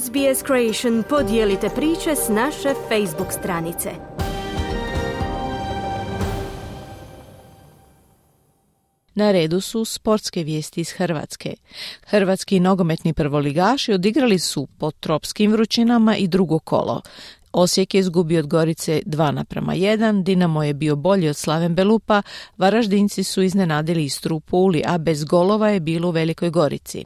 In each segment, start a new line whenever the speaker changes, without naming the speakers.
SBS Creation podijelite priče s naše Facebook stranice.
Na redu su sportske vijesti iz Hrvatske. Hrvatski nogometni prvoligaši odigrali su pod tropskim vrućinama i drugo kolo. Osijek je izgubio od Gorice 2 naprama 1, Dinamo je bio bolji od Slaven Belupa, Varaždinci su iznenadili Istru u Puli, a bez golova je bilo u Velikoj Gorici.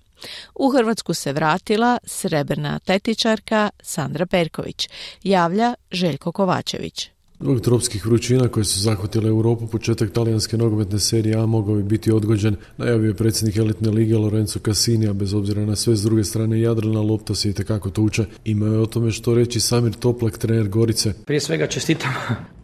U Hrvatsku se vratila srebrna tetičarka Sandra Perković, javlja Željko Kovačević.
Zbog tropskih vrućina koje su zahvatile Europu, početak talijanske nogometne serije A mogao bi biti odgođen, najavio je predsjednik elitne lige Lorenzo Cassini, a bez obzira na sve s druge strane Jadrana lopta se i tekako tuče. Imao je o tome što reći Samir Toplak, trener Gorice.
Prije svega čestitam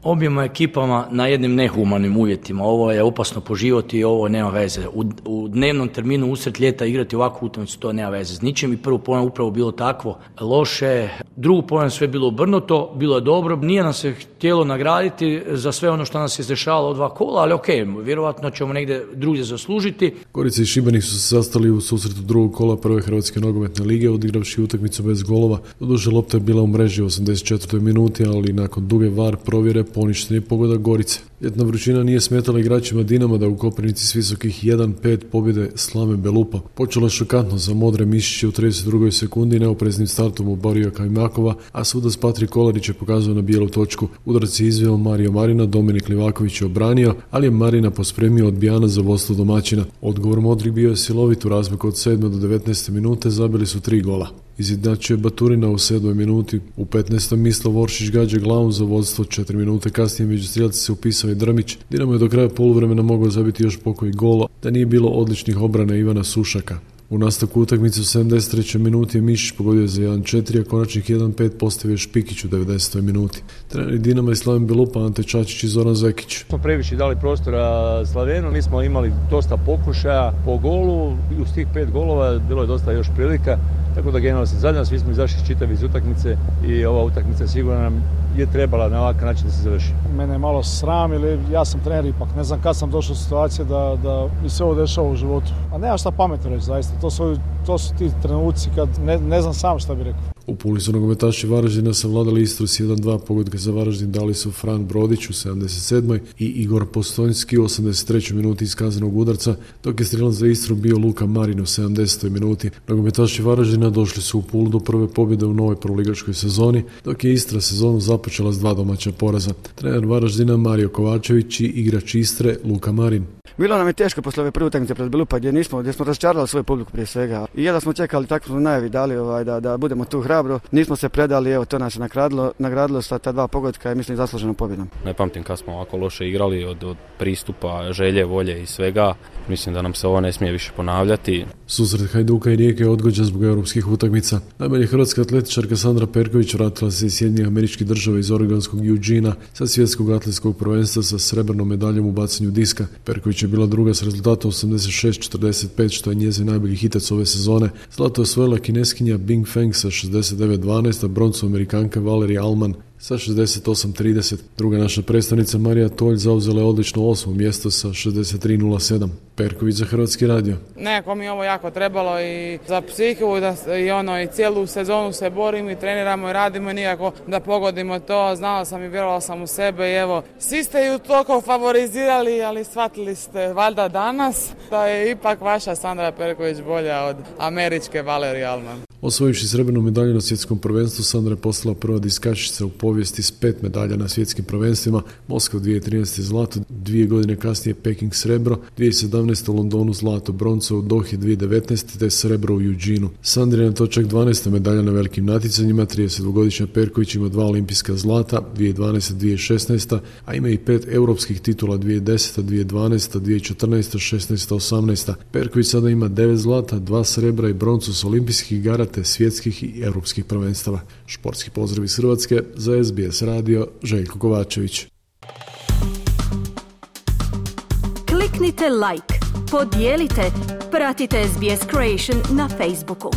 objema ekipama na jednim nehumanim uvjetima. Ovo je opasno po život i ovo nema veze. U, u dnevnom terminu usred ljeta igrati ovakvu utakmicu to nema veze s ničim i prvo pojam upravo bilo takvo loše. Drugo pojam sve bilo obrnuto, bilo je dobro. Nije nam se htjelo nagraditi za sve ono što nas je izdešavalo od dva kola, ali ok, vjerojatno ćemo negdje drugdje zaslužiti.
Gorica i Šibenik su se sastali u susretu drugog kola prve Hrvatske nogometne lige, odigravši utakmicu bez golova. Doduše lopta je bila u mreži u 84. minuti, ali nakon duge var provjere poništen je pogoda Gorice. Ljetna vrućina nije smetala igračima Dinama da u Koprivnici s visokih 1-5 pobjede slame Belupa. Počelo je šokantno za Modre Mišiće u 32. sekundi neopreznim startom u Barija Kajmakova, a sudac Patrik Kolarić je pokazao na bijelu točku. Udarac je izveo Mario Marina, Dominik Livaković je obranio, ali je Marina pospremio odbijana za vodstvo domaćina. Odgovor Modrik bio je silovit u razmaku od 7. do 19. minute, zabili su tri gola. Izjednačio je Baturina u 7. minuti, u 15. mislo Voršić gađa glavom za vodstvo, 4 minute kasnije među strijelci se upisao i Drmić. Dinamo je do kraja poluvremena mogao zabiti još pokoj gola, da nije bilo odličnih obrana Ivana Sušaka. U nastavku utakmice u 73. minuti je Mišić pogodio za 1-4, a konačnih 1-5 postavio Špikić u 90. minuti. Treneri Dinama i Slaven Belupa, Ante Čačić i Zoran Zekić.
Smo previše dali prostora Slavenu, mi smo imali dosta pokušaja po golu, uz tih pet golova bilo je dosta još prilika, tako da generalno se zadnja, svi smo izašli čitavi iz utakmice i ova utakmica sigurno nam je trebala na ovakav način da se završi.
Mene je malo sram ili ja sam trener ipak, ne znam kad sam došao u situaciju da, da mi se ovo dešava u životu. A nema šta pametno reći zaista, to su, to su ti trenuci kad ne, ne znam sam šta bi rekao.
U Puli su nogometaši Varaždina savladali Istru s 1-2 pogodke za Varaždin dali su Fran Brodić u 77. i Igor Postojnski u 83. minuti iz kaznenog udarca, dok je strijelan za Istru bio Luka Marin u 70. minuti. Nogometaši Varaždina došli su u Pulu do prve pobjede u novoj prvoligaškoj sezoni, dok je Istra sezonu započela s dva domaća poraza. Trener Varaždina Mario Kovačević i igrač Istre Luka Marin.
Bilo nam je teško posle ove prve utakmice pred Belupa gdje nismo, gdje smo razočarali svoju publiku prije svega. I jedva smo čekali, tako smo najavi dali ovaj, da, da budemo tu hrabro. Nismo se predali, evo to nas je nagradilo, nagradilo sa ta dva pogodka i mislim zasluženom pobjedom.
Ne pamtim kad smo ovako loše igrali od, od pristupa, želje, volje i svega. Mislim da nam se ovo ne smije više ponavljati.
Susret Hajduka i Rijeke je odgođen zbog europskih utakmica. Najbolje hrvatska atletičarka Sandra Perković vratila se iz Sjedinjenih američkih država iz Oregonskog Eugena sa svjetskog atletskog prvenstva sa srebrnom medaljom u bacanju diska. Perković je bila druga s rezultatom 86-45 što je njezin najbolji hitac ove sezone. Zlato je osvojila kineskinja Bing Feng sa 69-12, a broncu amerikanka Valerija Alman sa 68.30. Druga naša predstavnica Marija Tolj zauzela je odlično osmo mjesto sa 63.07. Perković za Hrvatski radio.
Nekako mi je ovo jako trebalo i za psihu da, i ono i cijelu sezonu se borimo i treniramo i radimo i nikako da pogodimo to. Znala sam i vjerovala sam u sebe i evo svi ste ju toliko favorizirali ali shvatili ste valjda danas da je ipak vaša Sandra Perković bolja od američke Valerije Alman.
Osvojivši srebrnu medalju na svjetskom prvenstvu, Sandra je postala prva diskašica u povijesti s pet medalja na svjetskim prvenstvima. Moskva 2013. zlato, dvije godine kasnije Peking srebro, 2017. u Londonu zlato, bronco u Dohi 2019. te srebro u Eugenu. Sandra je na to čak 12. medalja na velikim natjecanjima, 32-godišnja Perković ima dva olimpijska zlata, 2012. 2016. a ima i pet europskih titula 2010. 2012. 2014. 16. 18. Perković sada ima devet zlata, dva srebra i broncu s olimpijskih igara te svjetskih i europskih prvenstava. Športski pozdrav iz Hrvatske za SBS radio Željko Kovačević.
Kliknite like, podijelite, pratite SBS Creation na Facebooku.